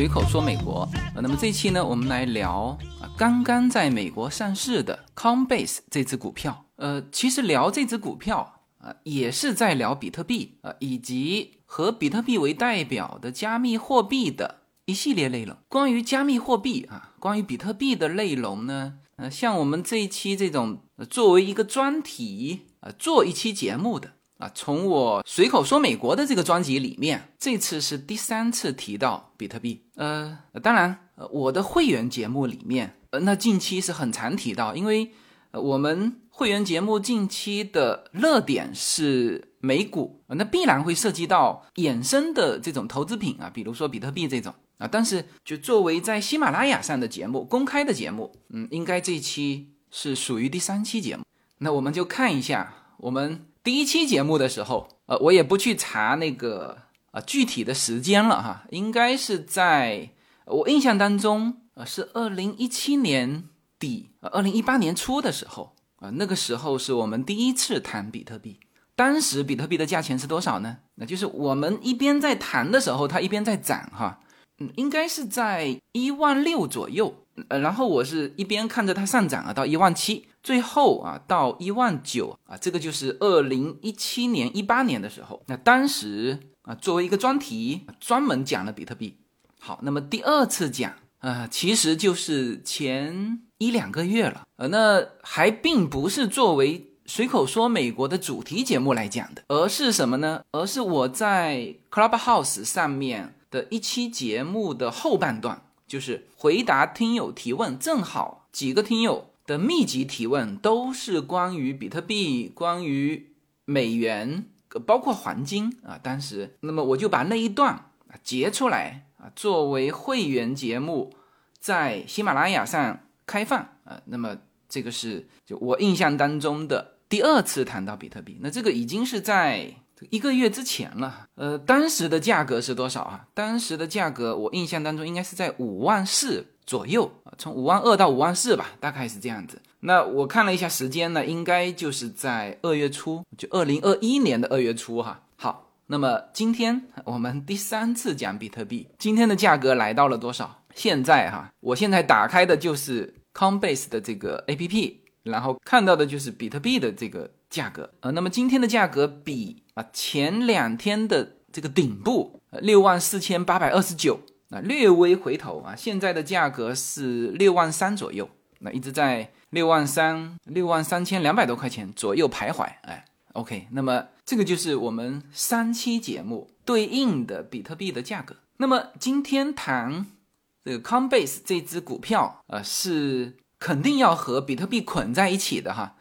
随口说美国。呃，那么这一期呢，我们来聊啊，刚刚在美国上市的 Coinbase 这只股票。呃，其实聊这只股票啊，也是在聊比特币啊，以及和比特币为代表的加密货币的一系列内容。关于加密货币啊，关于比特币的内容呢，呃，像我们这一期这种作为一个专题啊，做一期节目的。啊，从我随口说美国的这个专辑里面，这次是第三次提到比特币。呃，当然，呃，我的会员节目里面，呃，那近期是很常提到，因为，我们会员节目近期的热点是美股，那必然会涉及到衍生的这种投资品啊，比如说比特币这种啊。但是，就作为在喜马拉雅上的节目，公开的节目，嗯，应该这期是属于第三期节目。那我们就看一下我们。第一期节目的时候，呃，我也不去查那个啊具体的时间了哈，应该是在我印象当中，呃，是二零一七年底，呃，二零一八年初的时候，啊，那个时候是我们第一次谈比特币。当时比特币的价钱是多少呢？那就是我们一边在谈的时候，它一边在涨哈，嗯，应该是在一万六左右，呃，然后我是一边看着它上涨啊，到一万七。最后啊，到一万九啊，这个就是二零一七年、一八年的时候。那当时啊，作为一个专题，专门讲了比特币。好，那么第二次讲啊，其实就是前一两个月了。呃，那还并不是作为随口说美国的主题节目来讲的，而是什么呢？而是我在 Clubhouse 上面的一期节目的后半段，就是回答听友提问，正好几个听友。的密集提问都是关于比特币、关于美元，包括黄金啊。当时，那么我就把那一段啊截出来啊，作为会员节目在喜马拉雅上开放啊。那么这个是就我印象当中的第二次谈到比特币。那这个已经是在一个月之前了。呃，当时的价格是多少啊？当时的价格我印象当中应该是在五万四。左右，从五万二到五万四吧，大概是这样子。那我看了一下时间呢，应该就是在二月初，就二零二一年的二月初哈。好，那么今天我们第三次讲比特币，今天的价格来到了多少？现在哈，我现在打开的就是 Coinbase 的这个 A P P，然后看到的就是比特币的这个价格呃，那么今天的价格比啊前两天的这个顶部六万四千八百二十九。啊略微回头啊，现在的价格是六万三左右，那一直在六万三、六万三千两百多块钱左右徘徊。哎，OK，那么这个就是我们三期节目对应的比特币的价格。那么今天谈这个 Coinbase 这只股票，呃，是肯定要和比特币捆在一起的哈，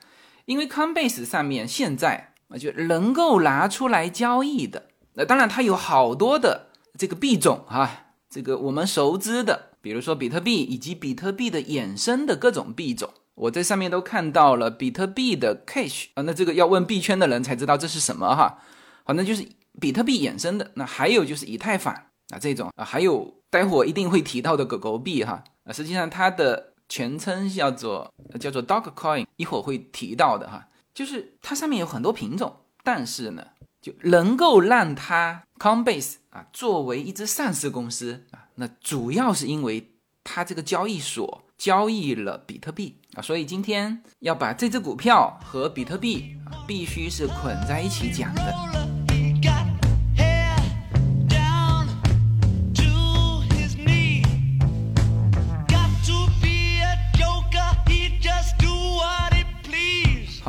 因为 Coinbase 上面现在啊就能够拿出来交易的，那当然它有好多的这个币种哈。这个我们熟知的，比如说比特币以及比特币的衍生的各种币种，我在上面都看到了比特币的 Cash 啊，那这个要问币圈的人才知道这是什么哈，反正就是比特币衍生的。那还有就是以太坊啊这种啊，还有待会一定会提到的狗狗币哈啊，实际上它的全称叫做叫做 Dog Coin，一会儿会提到的哈，就是它上面有很多品种，但是呢。就能够让它 Coinbase 啊作为一只上市公司啊，那主要是因为它这个交易所交易了比特币啊，所以今天要把这只股票和比特币啊必须是捆在一起讲的。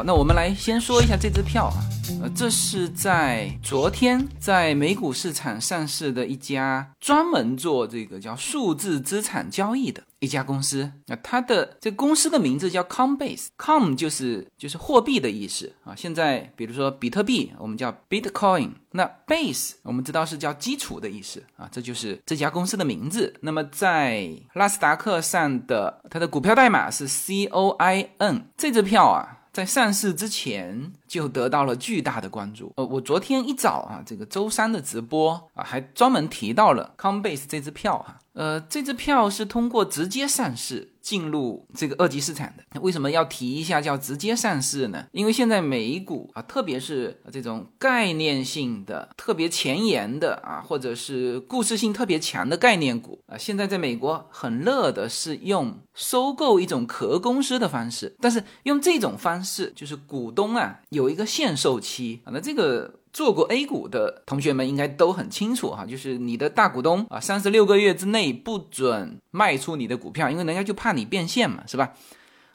那我们来先说一下这支票啊。呃，这是在昨天在美股市场上市的一家专门做这个叫数字资产交易的一家公司。那它的这公司的名字叫 Coinbase，Com 就是就是货币的意思啊。现在比如说比特币，我们叫 Bitcoin，那 Base 我们知道是叫基础的意思啊。这就是这家公司的名字。那么在纳斯达克上的它的股票代码是 COIN。这支票啊。在上市之前就得到了巨大的关注。呃，我昨天一早啊，这个周三的直播啊，还专门提到了康贝斯这支票哈。呃，这支票是通过直接上市进入这个二级市场的。为什么要提一下叫直接上市呢？因为现在美股啊，特别是这种概念性的、特别前沿的啊，或者是故事性特别强的概念股啊，现在在美国很热的是用收购一种壳公司的方式，但是用这种方式就是股东啊有一个限售期啊，那这个。做过 A 股的同学们应该都很清楚哈，就是你的大股东啊，三十六个月之内不准卖出你的股票，因为人家就怕你变现嘛，是吧？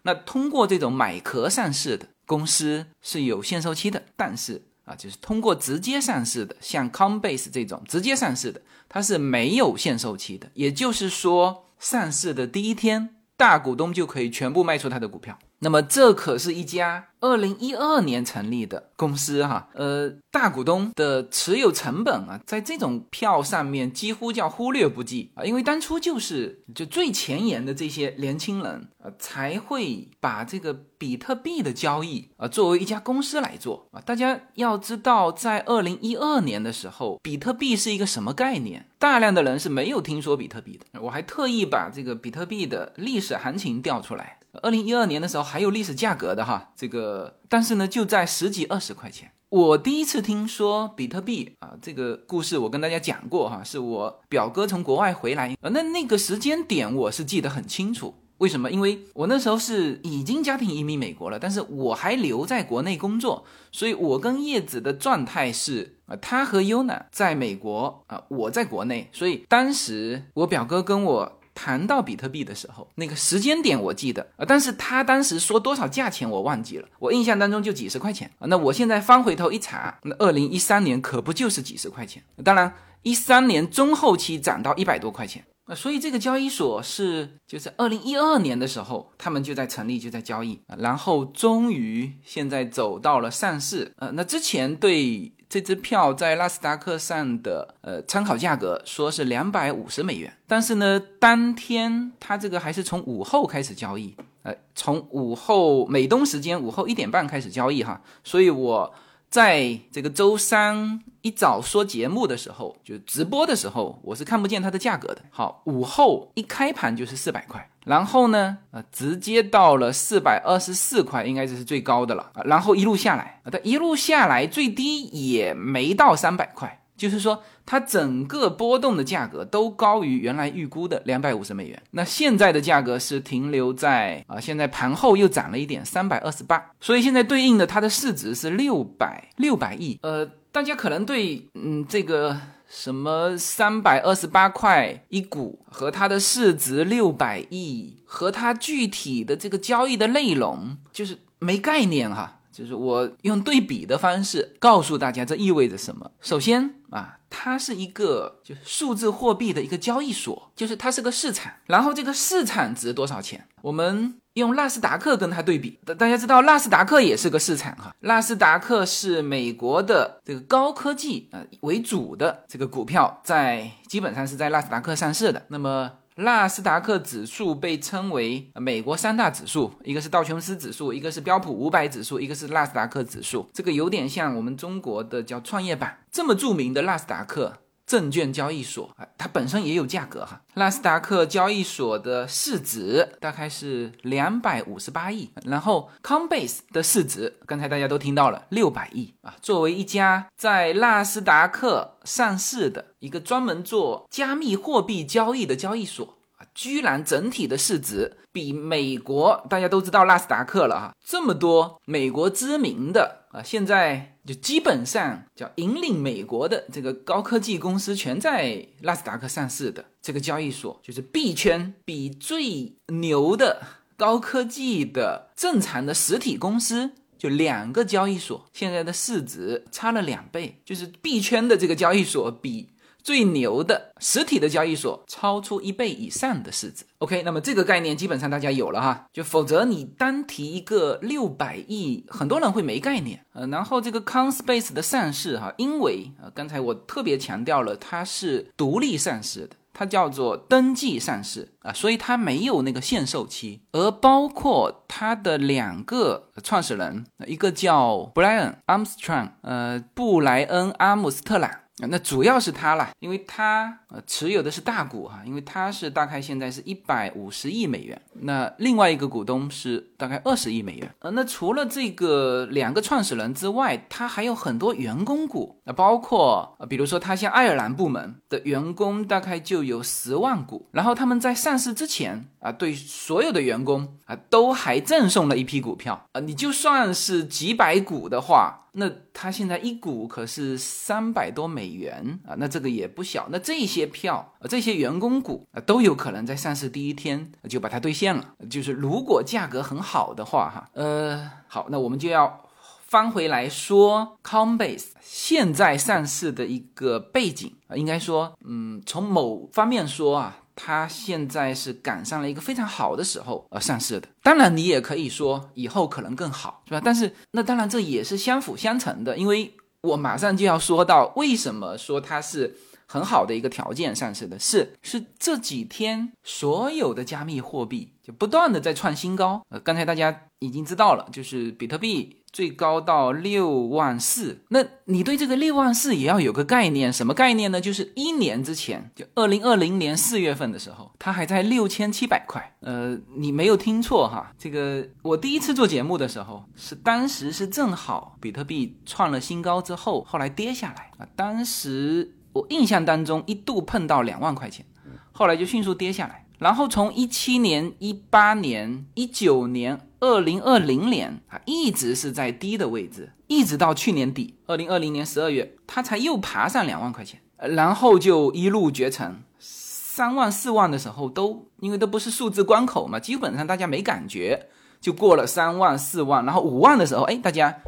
那通过这种买壳上市的公司是有限售期的，但是啊，就是通过直接上市的，像 Coinbase 这种直接上市的，它是没有限售期的，也就是说，上市的第一天，大股东就可以全部卖出他的股票。那么这可是一家。二零一二年成立的公司哈，呃，大股东的持有成本啊，在这种票上面几乎叫忽略不计啊，因为当初就是就最前沿的这些年轻人啊，才会把这个比特币的交易啊作为一家公司来做啊。大家要知道，在二零一二年的时候，比特币是一个什么概念？大量的人是没有听说比特币的。我还特意把这个比特币的历史行情调出来。二零一二年的时候还有历史价格的哈，这个但是呢就在十几二十块钱。我第一次听说比特币啊，这个故事我跟大家讲过哈，是我表哥从国外回来，那那个时间点我是记得很清楚。为什么？因为我那时候是已经家庭移民美国了，但是我还留在国内工作，所以我跟叶子的状态是啊，他和 Yuna 在美国啊，我在国内，所以当时我表哥跟我。谈到比特币的时候，那个时间点我记得啊，但是他当时说多少价钱我忘记了，我印象当中就几十块钱啊。那我现在翻回头一查，那二零一三年可不就是几十块钱？当然，一三年中后期涨到一百多块钱啊。所以这个交易所是就是二零一二年的时候，他们就在成立，就在交易，然后终于现在走到了上市。呃，那之前对。这支票在纳斯达克上的呃参考价格说是两百五十美元，但是呢，当天它这个还是从午后开始交易，呃，从午后美东时间午后一点半开始交易哈，所以我在这个周三一早说节目的时候，就直播的时候，我是看不见它的价格的。好，午后一开盘就是四百块。然后呢，呃，直接到了四百二十四块，应该这是最高的了啊。然后一路下来，它一路下来最低也没到三百块，就是说它整个波动的价格都高于原来预估的两百五十美元。那现在的价格是停留在啊，现在盘后又涨了一点，三百二十八。所以现在对应的它的市值是六百六百亿。呃，大家可能对嗯这个。什么三百二十八块一股和它的市值六百亿，和它具体的这个交易的内容就是没概念哈。就是我用对比的方式告诉大家这意味着什么。首先啊，它是一个就是数字货币的一个交易所，就是它是个市场。然后这个市场值多少钱？我们。用纳斯达克跟它对比，大大家知道纳斯达克也是个市场哈。纳斯达克是美国的这个高科技啊为主的这个股票，在基本上是在纳斯达克上市的。那么纳斯达克指数被称为美国三大指数，一个是道琼斯指数，一个是标普五百指数，一个是纳斯达克指数。这个有点像我们中国的叫创业板。这么著名的纳斯达克。证券交易所啊，它本身也有价格哈。纳斯达克交易所的市值大概是两百五十八亿，然后 Coinbase 的市值刚才大家都听到了六百亿啊。作为一家在纳斯达克上市的一个专门做加密货币交易的交易所，居然整体的市值比美国大家都知道纳斯达克了哈，这么多美国知名的啊，现在。就基本上叫引领美国的这个高科技公司全在纳斯达克上市的这个交易所，就是币圈比最牛的高科技的正常的实体公司，就两个交易所现在的市值差了两倍，就是币圈的这个交易所比。最牛的实体的交易所超出一倍以上的市值。OK，那么这个概念基本上大家有了哈，就否则你单提一个六百亿，很多人会没概念。呃，然后这个 Conspace 的上市哈，因为啊，刚才我特别强调了，它是独立上市的，它叫做登记上市啊，所以它没有那个限售期。而包括它的两个创始人，一个叫 Brian Armstrong，呃，布莱恩阿姆斯特朗。啊那主要是他了，因为他呃持有的是大股哈，因为他是大概现在是一百五十亿美元，那另外一个股东是大概二十亿美元。呃，那除了这个两个创始人之外，他还有很多员工股，那包括呃比如说他像爱尔兰部门的员工大概就有十万股，然后他们在上市之前啊，对所有的员工啊都还赠送了一批股票啊，你就算是几百股的话。那它现在一股可是三百多美元啊，那这个也不小。那这些票，这些员工股啊，都有可能在上市第一天就把它兑现了。就是如果价格很好的话，哈，呃，好，那我们就要翻回来说康贝斯现在上市的一个背景啊，应该说，嗯，从某方面说啊。它现在是赶上了一个非常好的时候而上市的，当然你也可以说以后可能更好，是吧？但是那当然这也是相辅相成的，因为我马上就要说到为什么说它是很好的一个条件上市的，是是这几天所有的加密货币就不断的在创新高，呃，刚才大家已经知道了，就是比特币。最高到六万四，那你对这个六万四也要有个概念，什么概念呢？就是一年之前，就二零二零年四月份的时候，它还在六千七百块。呃，你没有听错哈，这个我第一次做节目的时候，是当时是正好比特币创了新高之后，后来跌下来啊，当时我印象当中一度碰到两万块钱，后来就迅速跌下来。然后从一七年、一八年、一九年、二零二零年啊，一直是在低的位置，一直到去年底，二零二零年十二月，它才又爬上两万块钱，然后就一路绝尘，三万、四万的时候都因为都不是数字关口嘛，基本上大家没感觉，就过了三万、四万，然后五万的时候，哎，大家。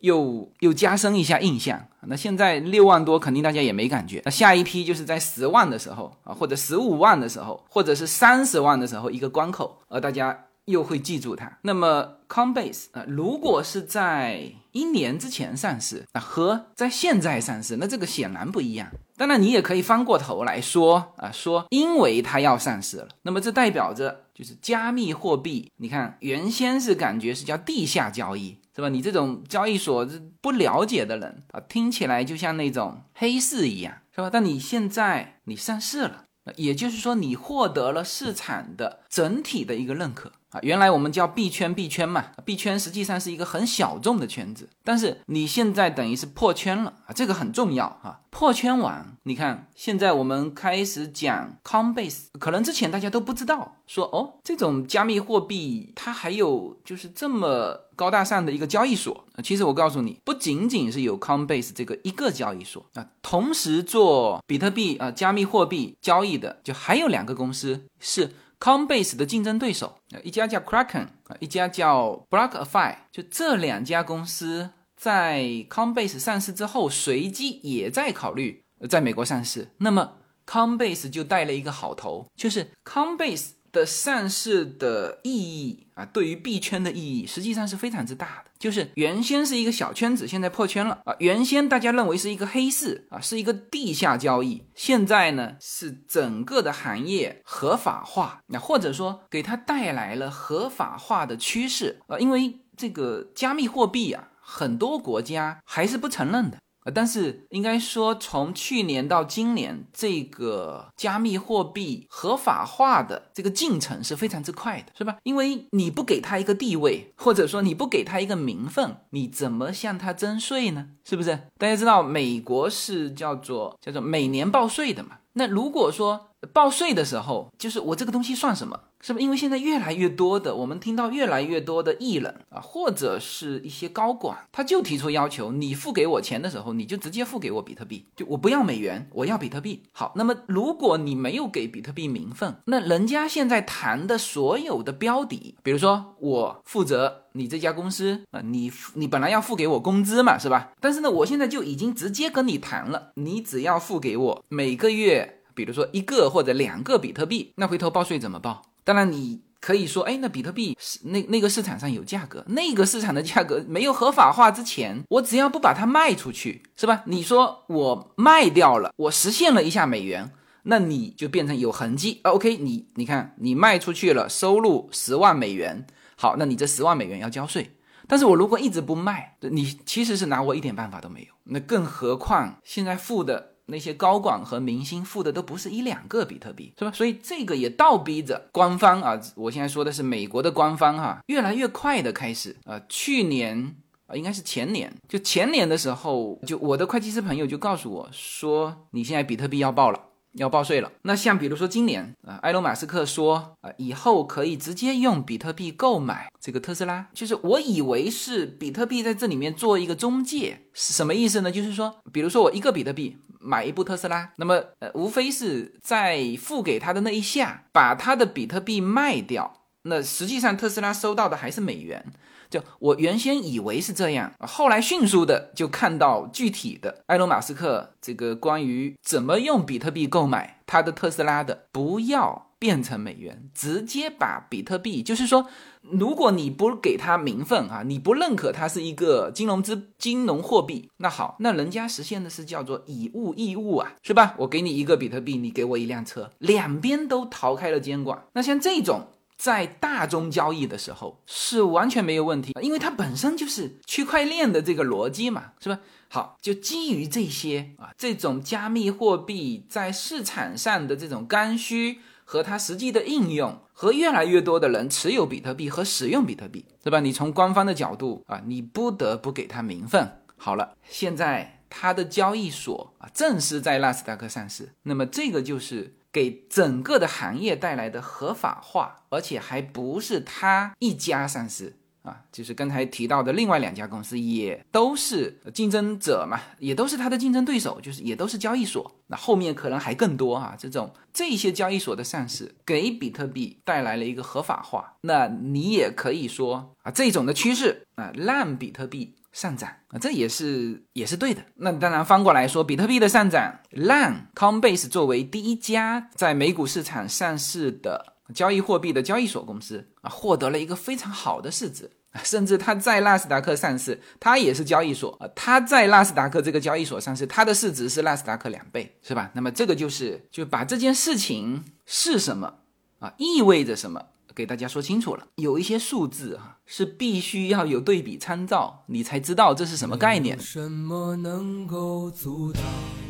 又又加深一下印象，那现在六万多肯定大家也没感觉，那下一批就是在十万的时候啊，或者十五万的时候，或者是三十万的时候一个关口，而大家又会记住它。那么 Coinbase 啊，如果是在一年之前上市啊，和在现在上市，那这个显然不一样。当然，你也可以翻过头来说啊，说因为它要上市了，那么这代表着就是加密货币，你看原先是感觉是叫地下交易。是吧？你这种交易所不了解的人啊，听起来就像那种黑市一样，是吧？但你现在你上市了，也就是说你获得了市场的整体的一个认可原来我们叫币圈，币圈嘛，币圈实际上是一个很小众的圈子，但是你现在等于是破圈了啊，这个很重要哈。破圈完，你看现在我们开始讲 Coinbase，可能之前大家都不知道，说哦，这种加密货币它还有就是这么。高大上的一个交易所其实我告诉你，不仅仅是有 Coinbase 这个一个交易所啊，同时做比特币啊加密货币交易的，就还有两个公司是 Coinbase 的竞争对手，一家叫 Kraken 啊，一家叫 BlockFi，就这两家公司在 Coinbase 上市之后，随机也在考虑在美国上市。那么 Coinbase 就带了一个好头，就是 Coinbase。的上市的意义啊，对于币圈的意义实际上是非常之大的。就是原先是一个小圈子，现在破圈了啊。原先大家认为是一个黑市啊，是一个地下交易，现在呢是整个的行业合法化，那或者说给它带来了合法化的趋势啊。因为这个加密货币啊，很多国家还是不承认的。但是应该说，从去年到今年，这个加密货币合法化的这个进程是非常之快的，是吧？因为你不给他一个地位，或者说你不给他一个名分，你怎么向他征税呢？是不是？大家知道，美国是叫做叫做每年报税的嘛？那如果说报税的时候，就是我这个东西算什么？是不是因为现在越来越多的，我们听到越来越多的艺人啊，或者是一些高管，他就提出要求，你付给我钱的时候，你就直接付给我比特币，就我不要美元，我要比特币。好，那么如果你没有给比特币名分，那人家现在谈的所有的标的，比如说我负责你这家公司啊，你你本来要付给我工资嘛，是吧？但是呢，我现在就已经直接跟你谈了，你只要付给我每个月，比如说一个或者两个比特币，那回头报税怎么报？当然，你可以说，哎，那比特币是那那个市场上有价格，那个市场的价格没有合法化之前，我只要不把它卖出去，是吧？你说我卖掉了，我实现了一下美元，那你就变成有痕迹。OK，你你看，你卖出去了，收入十万美元，好，那你这十万美元要交税。但是我如果一直不卖，你其实是拿我一点办法都没有。那更何况现在付的那些高管和明星付的都不是一两个比特币，是吧？所以这个也倒逼着官方啊，我现在说的是美国的官方哈，越来越快的开始啊，去年啊应该是前年，就前年的时候，就我的会计师朋友就告诉我说，你现在比特币要爆了。要报税了。那像比如说今年啊，埃隆·马斯克说啊，以后可以直接用比特币购买这个特斯拉。就是我以为是比特币在这里面做一个中介，是什么意思呢？就是说，比如说我一个比特币买一部特斯拉，那么呃，无非是在付给他的那一下，把他的比特币卖掉。那实际上特斯拉收到的还是美元。就我原先以为是这样，后来迅速的就看到具体的埃隆·马斯克这个关于怎么用比特币购买他的特斯拉的，不要变成美元，直接把比特币，就是说，如果你不给它名分啊，你不认可它是一个金融资金融货币，那好，那人家实现的是叫做以物易物啊，是吧？我给你一个比特币，你给我一辆车，两边都逃开了监管。那像这种。在大宗交易的时候是完全没有问题，因为它本身就是区块链的这个逻辑嘛，是吧？好，就基于这些啊，这种加密货币在市场上的这种刚需和它实际的应用，和越来越多的人持有比特币和使用比特币，对吧？你从官方的角度啊，你不得不给它名分。好了，现在它的交易所啊正式在纳斯达克上市，那么这个就是。给整个的行业带来的合法化，而且还不是它一家上市啊，就是刚才提到的另外两家公司也都是竞争者嘛，也都是他的竞争对手，就是也都是交易所。那后面可能还更多啊，这种这些交易所的上市，给比特币带来了一个合法化。那你也可以说啊，这种的趋势啊，让比特币。上涨啊，这也是也是对的。那当然翻过来说，比特币的上涨让 Coinbase 作为第一家在美股市场上市的交易货币的交易所公司啊，获得了一个非常好的市值啊。甚至它在纳斯达克上市，它也是交易所啊。它在纳斯达克这个交易所上市，它的市值是纳斯达克两倍，是吧？那么这个就是就把这件事情是什么啊，意味着什么。给大家说清楚了，有一些数字哈是必须要有对比参照，你才知道这是什么概念。什么能够阻挡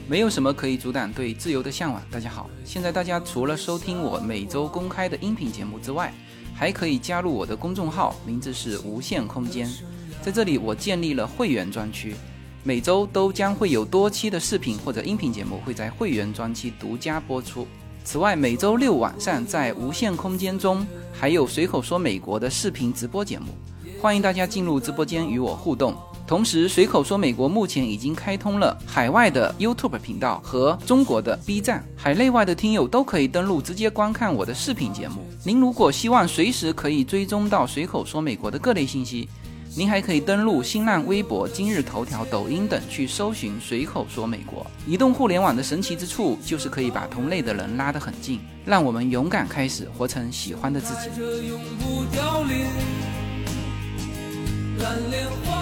没有什么可以阻挡对自由的向往。大家好，现在大家除了收听我每周公开的音频节目之外，还可以加入我的公众号，名字是无限空间。在这里，我建立了会员专区，每周都将会有多期的视频或者音频节目会在会员专区独家播出。此外，每周六晚上在无限空间中还有随口说美国的视频直播节目，欢迎大家进入直播间与我互动。同时，随口说美国目前已经开通了海外的 YouTube 频道和中国的 B 站，海内外的听友都可以登录直接观看我的视频节目。您如果希望随时可以追踪到随口说美国的各类信息。您还可以登录新浪微博、今日头条、抖音等去搜寻“随口说美国”。移动互联网的神奇之处就是可以把同类的人拉得很近，让我们勇敢开始，活成喜欢的自己。蓝莲花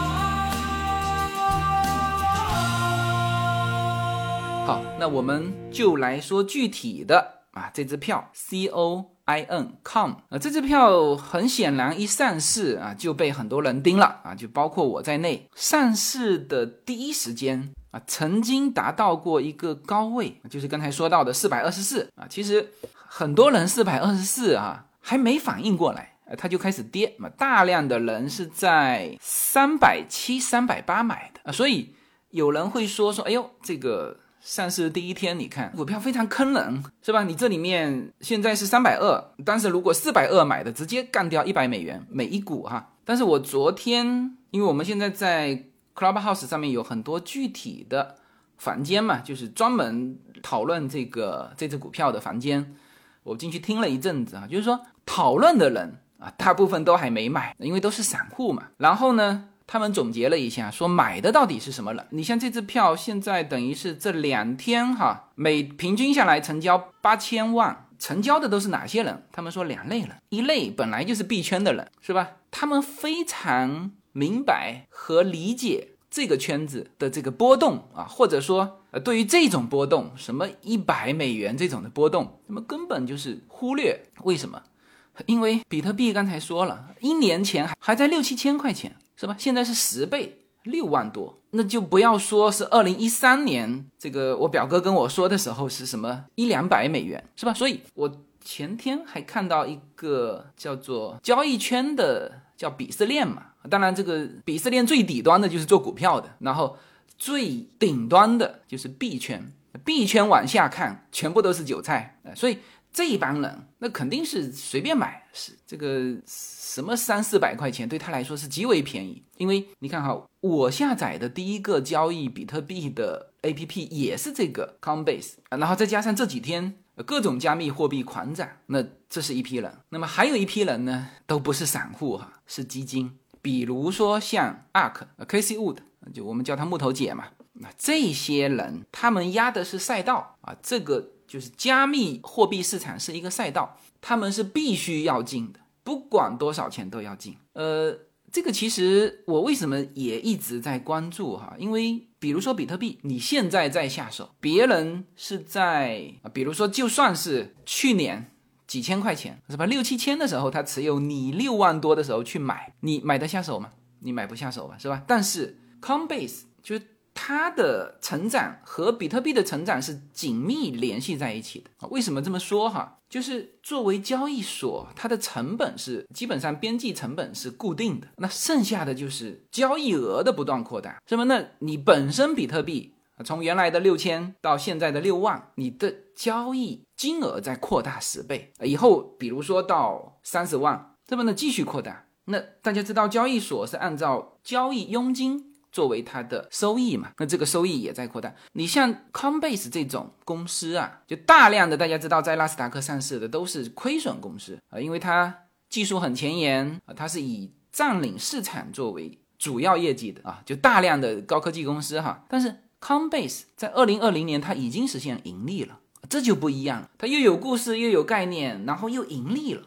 好，那我们就来说具体的啊，这支票 C O。i n com 啊，这支票很显然一上市啊就被很多人盯了啊，就包括我在内。上市的第一时间啊，曾经达到过一个高位，就是刚才说到的四百二十四啊。其实很多人四百二十四啊还没反应过来，它就开始跌嘛。大量的人是在三百七、三百八买的啊，所以有人会说说，哎呦，这个。上市第一天，你看股票非常坑人，是吧？你这里面现在是三百二，但是如果四百二买的，直接干掉一百美元每一股哈。但是我昨天，因为我们现在在 Clubhouse 上面有很多具体的房间嘛，就是专门讨论这个这只股票的房间，我进去听了一阵子啊，就是说讨论的人啊，大部分都还没买，因为都是散户嘛。然后呢？他们总结了一下，说买的到底是什么人？你像这支票，现在等于是这两天哈，每平均下来成交八千万，成交的都是哪些人？他们说两类人，一类本来就是币圈的人，是吧？他们非常明白和理解这个圈子的这个波动啊，或者说呃，对于这种波动，什么一百美元这种的波动，他们根本就是忽略。为什么？因为比特币刚才说了一年前还在六七千块钱。是吧？现在是十倍，六万多，那就不要说是二零一三年这个我表哥跟我说的时候是什么一两百美元，是吧？所以我前天还看到一个叫做交易圈的叫鄙视链嘛，当然这个鄙视链最底端的就是做股票的，然后最顶端的就是币圈，币圈往下看全部都是韭菜，所以。这一帮人，那肯定是随便买，是这个什么三四百块钱对他来说是极为便宜。因为你看哈，我下载的第一个交易比特币的 A P P 也是这个 Coinbase 啊，然后再加上这几天各种加密货币狂涨，那这是一批人。那么还有一批人呢，都不是散户哈，是基金，比如说像 Ark、K C Wood，就我们叫他木头姐嘛。那这些人他们压的是赛道啊，这个。就是加密货币市场是一个赛道，他们是必须要进的，不管多少钱都要进。呃，这个其实我为什么也一直在关注哈？因为比如说比特币，你现在在下手，别人是在，比如说就算是去年几千块钱是吧，六七千的时候他持有，你六万多的时候去买，你买得下手吗？你买不下手吧，是吧？但是 Coinbase 就。它的成长和比特币的成长是紧密联系在一起的啊？为什么这么说哈？就是作为交易所，它的成本是基本上边际成本是固定的，那剩下的就是交易额的不断扩大，是吧？那你本身比特币从原来的六千到现在的六万，你的交易金额在扩大十倍，以后比如说到三十万，这么呢继续扩大，那大家知道交易所是按照交易佣金。作为它的收益嘛，那这个收益也在扩大。你像 Coinbase 这种公司啊，就大量的大家知道在纳斯达克上市的都是亏损公司啊，因为它技术很前沿啊，它是以占领市场作为主要业绩的啊，就大量的高科技公司哈。但是 Coinbase 在二零二零年它已经实现盈利了，这就不一样了，它又有故事又有概念，然后又盈利了，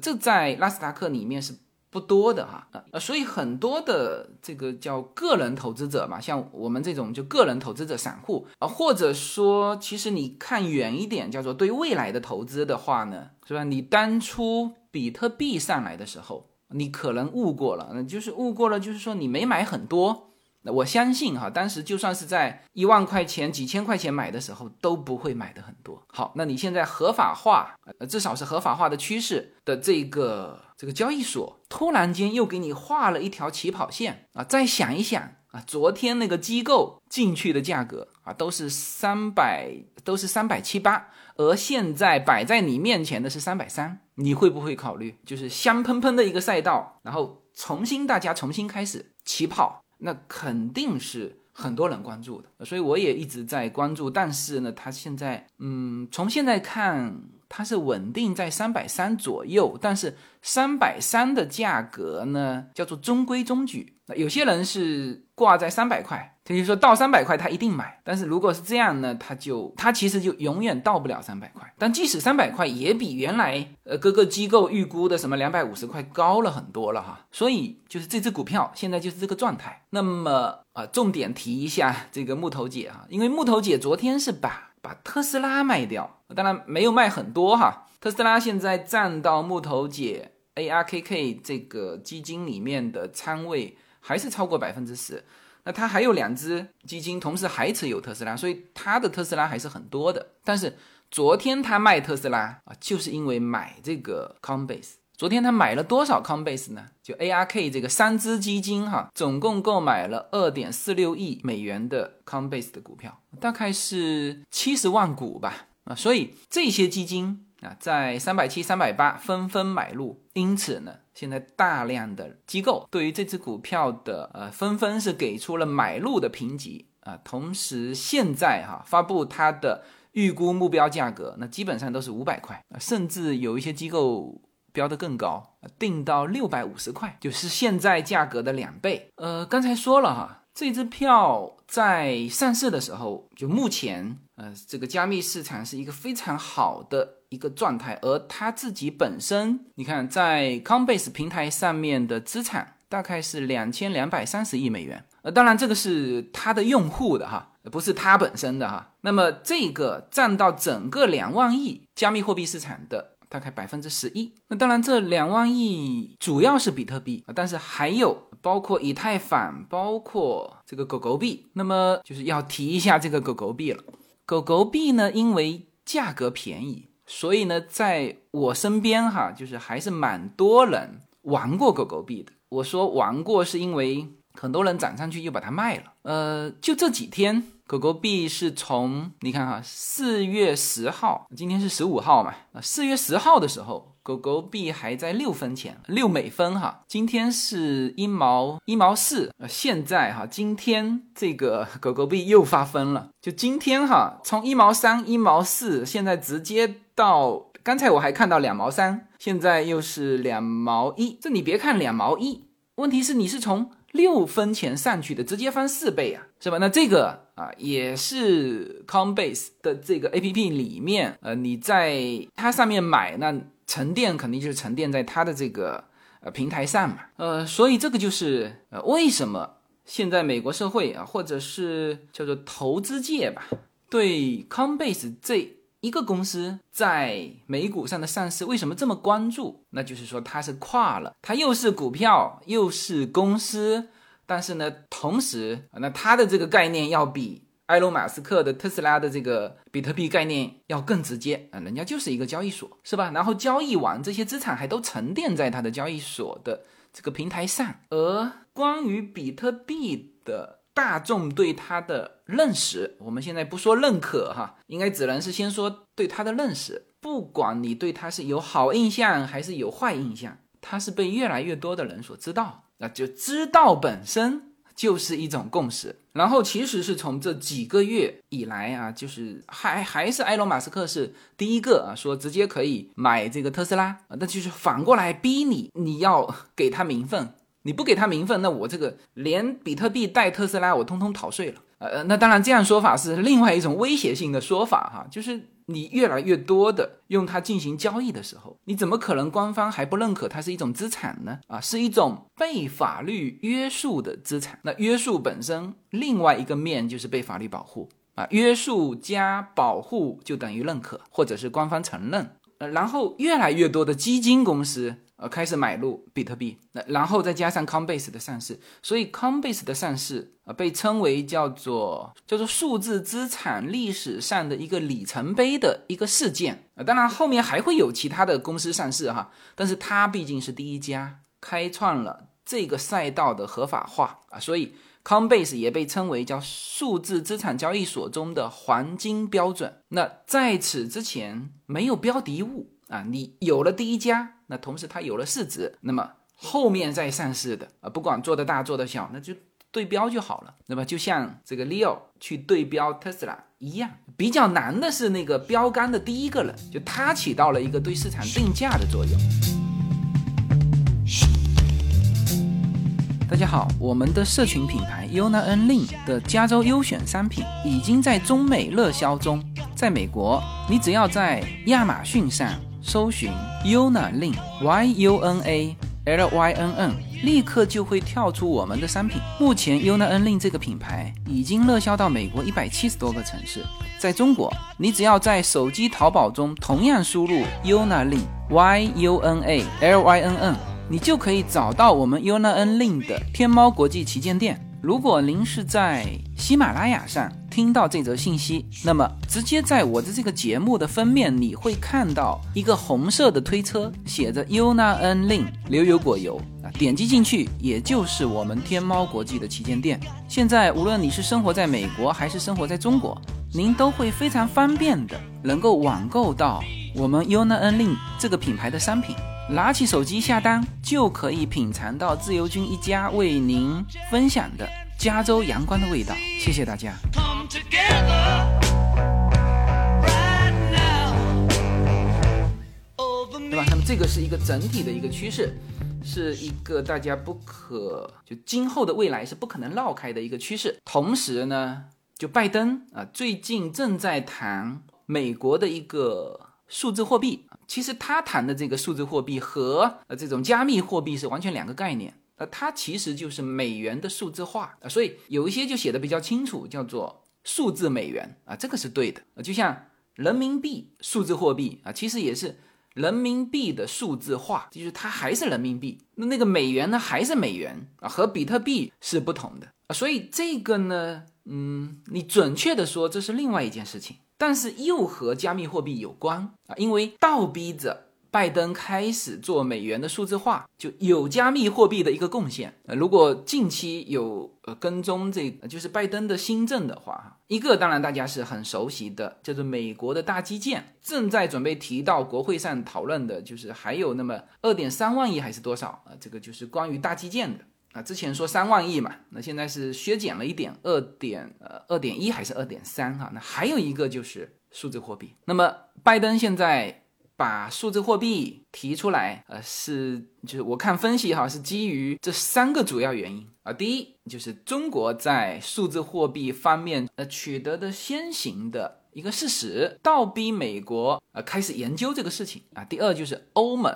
这在纳斯达克里面是。不多的哈，呃，所以很多的这个叫个人投资者嘛，像我们这种就个人投资者、散户啊，或者说，其实你看远一点，叫做对未来的投资的话呢，是吧？你当初比特币上来的时候，你可能误过了，那就是误过了，就是说你没买很多。那我相信哈，当时就算是在一万块钱、几千块钱买的时候，都不会买的很多。好，那你现在合法化，呃，至少是合法化的趋势的这个这个交易所，突然间又给你画了一条起跑线啊！再想一想啊，昨天那个机构进去的价格啊，都是三百，都是三百七八，而现在摆在你面前的是三百三，你会不会考虑？就是香喷喷的一个赛道，然后重新大家重新开始起跑。那肯定是很多人关注的，所以我也一直在关注。但是呢，它现在，嗯，从现在看，它是稳定在三百三左右。但是三百三的价格呢，叫做中规中矩。那有些人是挂在三百块。他就说到三百块，他一定买。但是如果是这样呢，他就他其实就永远到不了三百块。但即使三百块，也比原来呃各个机构预估的什么两百五十块高了很多了哈。所以就是这只股票现在就是这个状态。那么啊，重点提一下这个木头姐哈，因为木头姐昨天是把把特斯拉卖掉，当然没有卖很多哈。特斯拉现在占到木头姐 ARKK 这个基金里面的仓位还是超过百分之十。那他还有两只基金，同时还持有特斯拉，所以他的特斯拉还是很多的。但是昨天他卖特斯拉啊，就是因为买这个 Coinbase。昨天他买了多少 Coinbase 呢？就 ARK 这个三只基金哈，总共购买了二点四六亿美元的 Coinbase 的股票，大概是七十万股吧。啊，所以这些基金啊，在三百七、三百八纷纷买入，因此呢。现在大量的机构对于这只股票的呃纷纷是给出了买入的评级啊，同时现在哈发布它的预估目标价格，那基本上都是五百块啊，甚至有一些机构标的更高，定到六百五十块，就是现在价格的两倍。呃，刚才说了哈，这支票在上市的时候，就目前呃这个加密市场是一个非常好的。一个状态，而它自己本身，你看在 Coinbase 平台上面的资产大概是两千两百三十亿美元，呃，当然这个是它的用户的哈，不是它本身的哈。那么这个占到整个两万亿加密货币市场的大概百分之十一。那当然，这两万亿主要是比特币啊，但是还有包括以太坊，包括这个狗狗币。那么就是要提一下这个狗狗币了。狗狗币呢，因为价格便宜，所以呢，在我身边哈，就是还是蛮多人玩过狗狗币的。我说玩过是因为很多人涨上去又把它卖了。呃，就这几天。狗狗币是从你看哈，四月十号，今天是十五号嘛啊，四月十号的时候，狗狗币还在六分钱，六美分哈。今天是一毛一毛四，现在哈，今天这个狗狗币又发疯了，就今天哈，从一毛三、一毛四，现在直接到刚才我还看到两毛三，现在又是两毛一。这你别看两毛一，问题是你是从。六分钱上去的，直接翻四倍啊，是吧？那这个啊，也是 Coinbase 的这个 A P P 里面，呃，你在它上面买，那沉淀肯定就是沉淀在它的这个呃平台上嘛，呃，所以这个就是呃为什么现在美国社会啊，或者是叫做投资界吧，对 Coinbase 这。一个公司在美股上的上市为什么这么关注？那就是说它是跨了，它又是股票又是公司，但是呢，同时那它的这个概念要比埃隆·马斯克的特斯拉的这个比特币概念要更直接啊，人家就是一个交易所，是吧？然后交易完这些资产还都沉淀在它的交易所的这个平台上，而关于比特币的。大众对它的认识，我们现在不说认可哈，应该只能是先说对它的认识。不管你对它是有好印象还是有坏印象，它是被越来越多的人所知道，那就知道本身就是一种共识。然后其实是从这几个月以来啊，就是还还是埃隆·马斯克是第一个啊，说直接可以买这个特斯拉，那就是反过来逼你，你要给他名分。你不给他名分，那我这个连比特币带特斯拉，我通通逃税了。呃，那当然这样说法是另外一种威胁性的说法哈，就是你越来越多的用它进行交易的时候，你怎么可能官方还不认可它是一种资产呢？啊，是一种被法律约束的资产。那约束本身另外一个面就是被法律保护啊，约束加保护就等于认可或者是官方承认。呃，然后越来越多的基金公司。呃，开始买入比特币，那然后再加上 Coinbase 的上市，所以 Coinbase 的上市啊，被称为叫做叫做数字资产历史上的一个里程碑的一个事件啊。当然后面还会有其他的公司上市哈，但是它毕竟是第一家开创了这个赛道的合法化啊，所以 Coinbase 也被称为叫数字资产交易所中的黄金标准。那在此之前没有标的物。啊，你有了第一家，那同时它有了市值，那么后面再上市的啊，不管做的大做的小，那就对标就好了。那么就像这个 Leo 去对标特斯拉一样，比较难的是那个标杆的第一个人，就他起到了一个对市场定价的作用。大家好，我们的社群品牌 Yuna N LINK 的加州优选商品已经在中美热销中，在美国，你只要在亚马逊上。搜寻 Yuna Lin Y U N A L Y N N，立刻就会跳出我们的商品。目前 Yuna N Lin 这个品牌已经热销到美国一百七十多个城市。在中国，你只要在手机淘宝中同样输入 Yuna Lin Y U N A L Y N N，你就可以找到我们 Yuna N Lin 的天猫国际旗舰店。如果您是在喜马拉雅上听到这则信息，那么直接在我的这个节目的封面，你会看到一个红色的推车，写着 Yuna N Lin 牛油果油啊，点击进去，也就是我们天猫国际的旗舰店。现在无论你是生活在美国还是生活在中国，您都会非常方便的能够网购到我们 Yuna N Lin 这个品牌的商品。拿起手机下单，就可以品尝到自由军一家为您分享的加州阳光的味道。谢谢大家。对吧？那么这个是一个整体的一个趋势，是一个大家不可就今后的未来是不可能绕开的一个趋势。同时呢，就拜登啊，最近正在谈美国的一个数字货币。其实他谈的这个数字货币和呃这种加密货币是完全两个概念，它其实就是美元的数字化啊，所以有一些就写的比较清楚，叫做数字美元啊，这个是对的啊，就像人民币数字货币啊，其实也是人民币的数字化，就是它还是人民币，那那个美元呢还是美元啊，和比特币是不同的啊。所以这个呢，嗯，你准确的说这是另外一件事情，但是又和加密货币有关啊，因为倒逼着。拜登开始做美元的数字化，就有加密货币的一个贡献。呃，如果近期有呃跟踪这，就是拜登的新政的话，一个当然大家是很熟悉的，叫做美国的大基建，正在准备提到国会上讨论的，就是还有那么二点三万亿还是多少啊？这个就是关于大基建的啊。之前说三万亿嘛，那现在是削减了一点，二点呃二点一还是二点三哈？那还有一个就是数字货币。那么拜登现在。把数字货币提出来，呃，是就是我看分析哈，是基于这三个主要原因啊。第一就是中国在数字货币方面呃取得的先行的一个事实，倒逼美国呃开始研究这个事情啊。第二就是欧盟、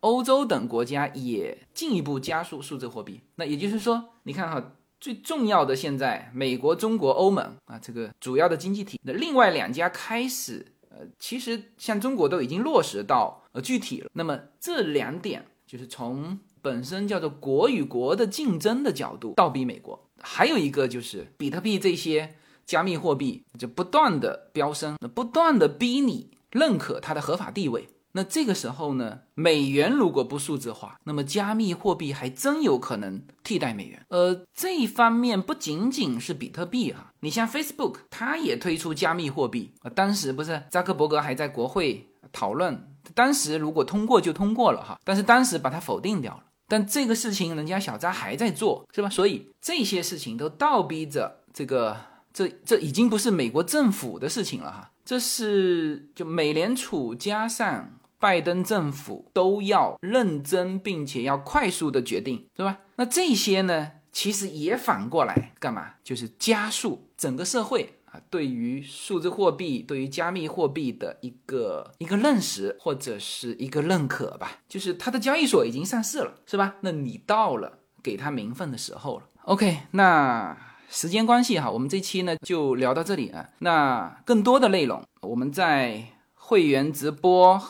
欧洲等国家也进一步加速数字货币。那也就是说，你看哈，最重要的现在美国、中国、欧盟啊这个主要的经济体，那另外两家开始。呃，其实像中国都已经落实到呃具体了。那么这两点就是从本身叫做国与国的竞争的角度倒逼美国。还有一个就是比特币这些加密货币就不断的飙升，不断的逼你认可它的合法地位。那这个时候呢，美元如果不数字化，那么加密货币还真有可能替代美元。呃，这一方面不仅仅是比特币哈，你像 Facebook，它也推出加密货币啊。当时不是扎克伯格还在国会讨论，当时如果通过就通过了哈，但是当时把它否定掉了。但这个事情人家小扎还在做，是吧？所以这些事情都倒逼着这个，这这已经不是美国政府的事情了哈，这是就美联储加上。拜登政府都要认真，并且要快速的决定，对吧？那这些呢，其实也反过来干嘛？就是加速整个社会啊，对于数字货币、对于加密货币的一个一个认识或者是一个认可吧。就是它的交易所已经上市了，是吧？那你到了给它名分的时候了。OK，那时间关系哈，我们这期呢就聊到这里啊。那更多的内容，我们在会员直播。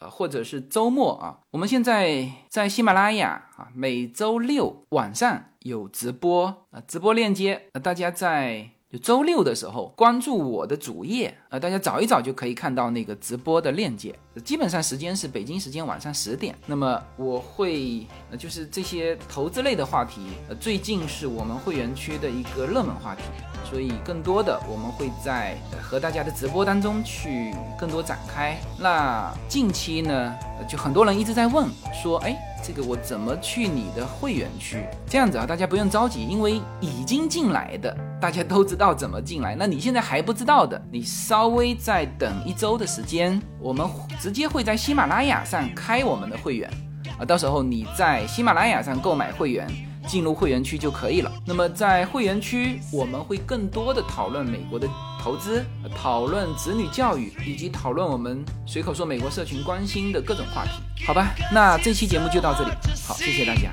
呃或者是周末啊，我们现在在喜马拉雅啊，每周六晚上有直播啊，直播链接，大家在。周六的时候，关注我的主页啊，大家找一找就可以看到那个直播的链接。基本上时间是北京时间晚上十点。那么我会，呃，就是这些投资类的话题，呃，最近是我们会员区的一个热门话题，所以更多的我们会在和大家的直播当中去更多展开。那近期呢，就很多人一直在问说，哎。这个我怎么去你的会员区？这样子啊，大家不用着急，因为已经进来的大家都知道怎么进来。那你现在还不知道的，你稍稍微再等一周的时间，我们直接会在喜马拉雅上开我们的会员啊，到时候你在喜马拉雅上购买会员。进入会员区就可以了。那么在会员区，我们会更多的讨论美国的投资，讨论子女教育，以及讨论我们随口说美国社群关心的各种话题。好吧，那这期节目就到这里。好，谢谢大家。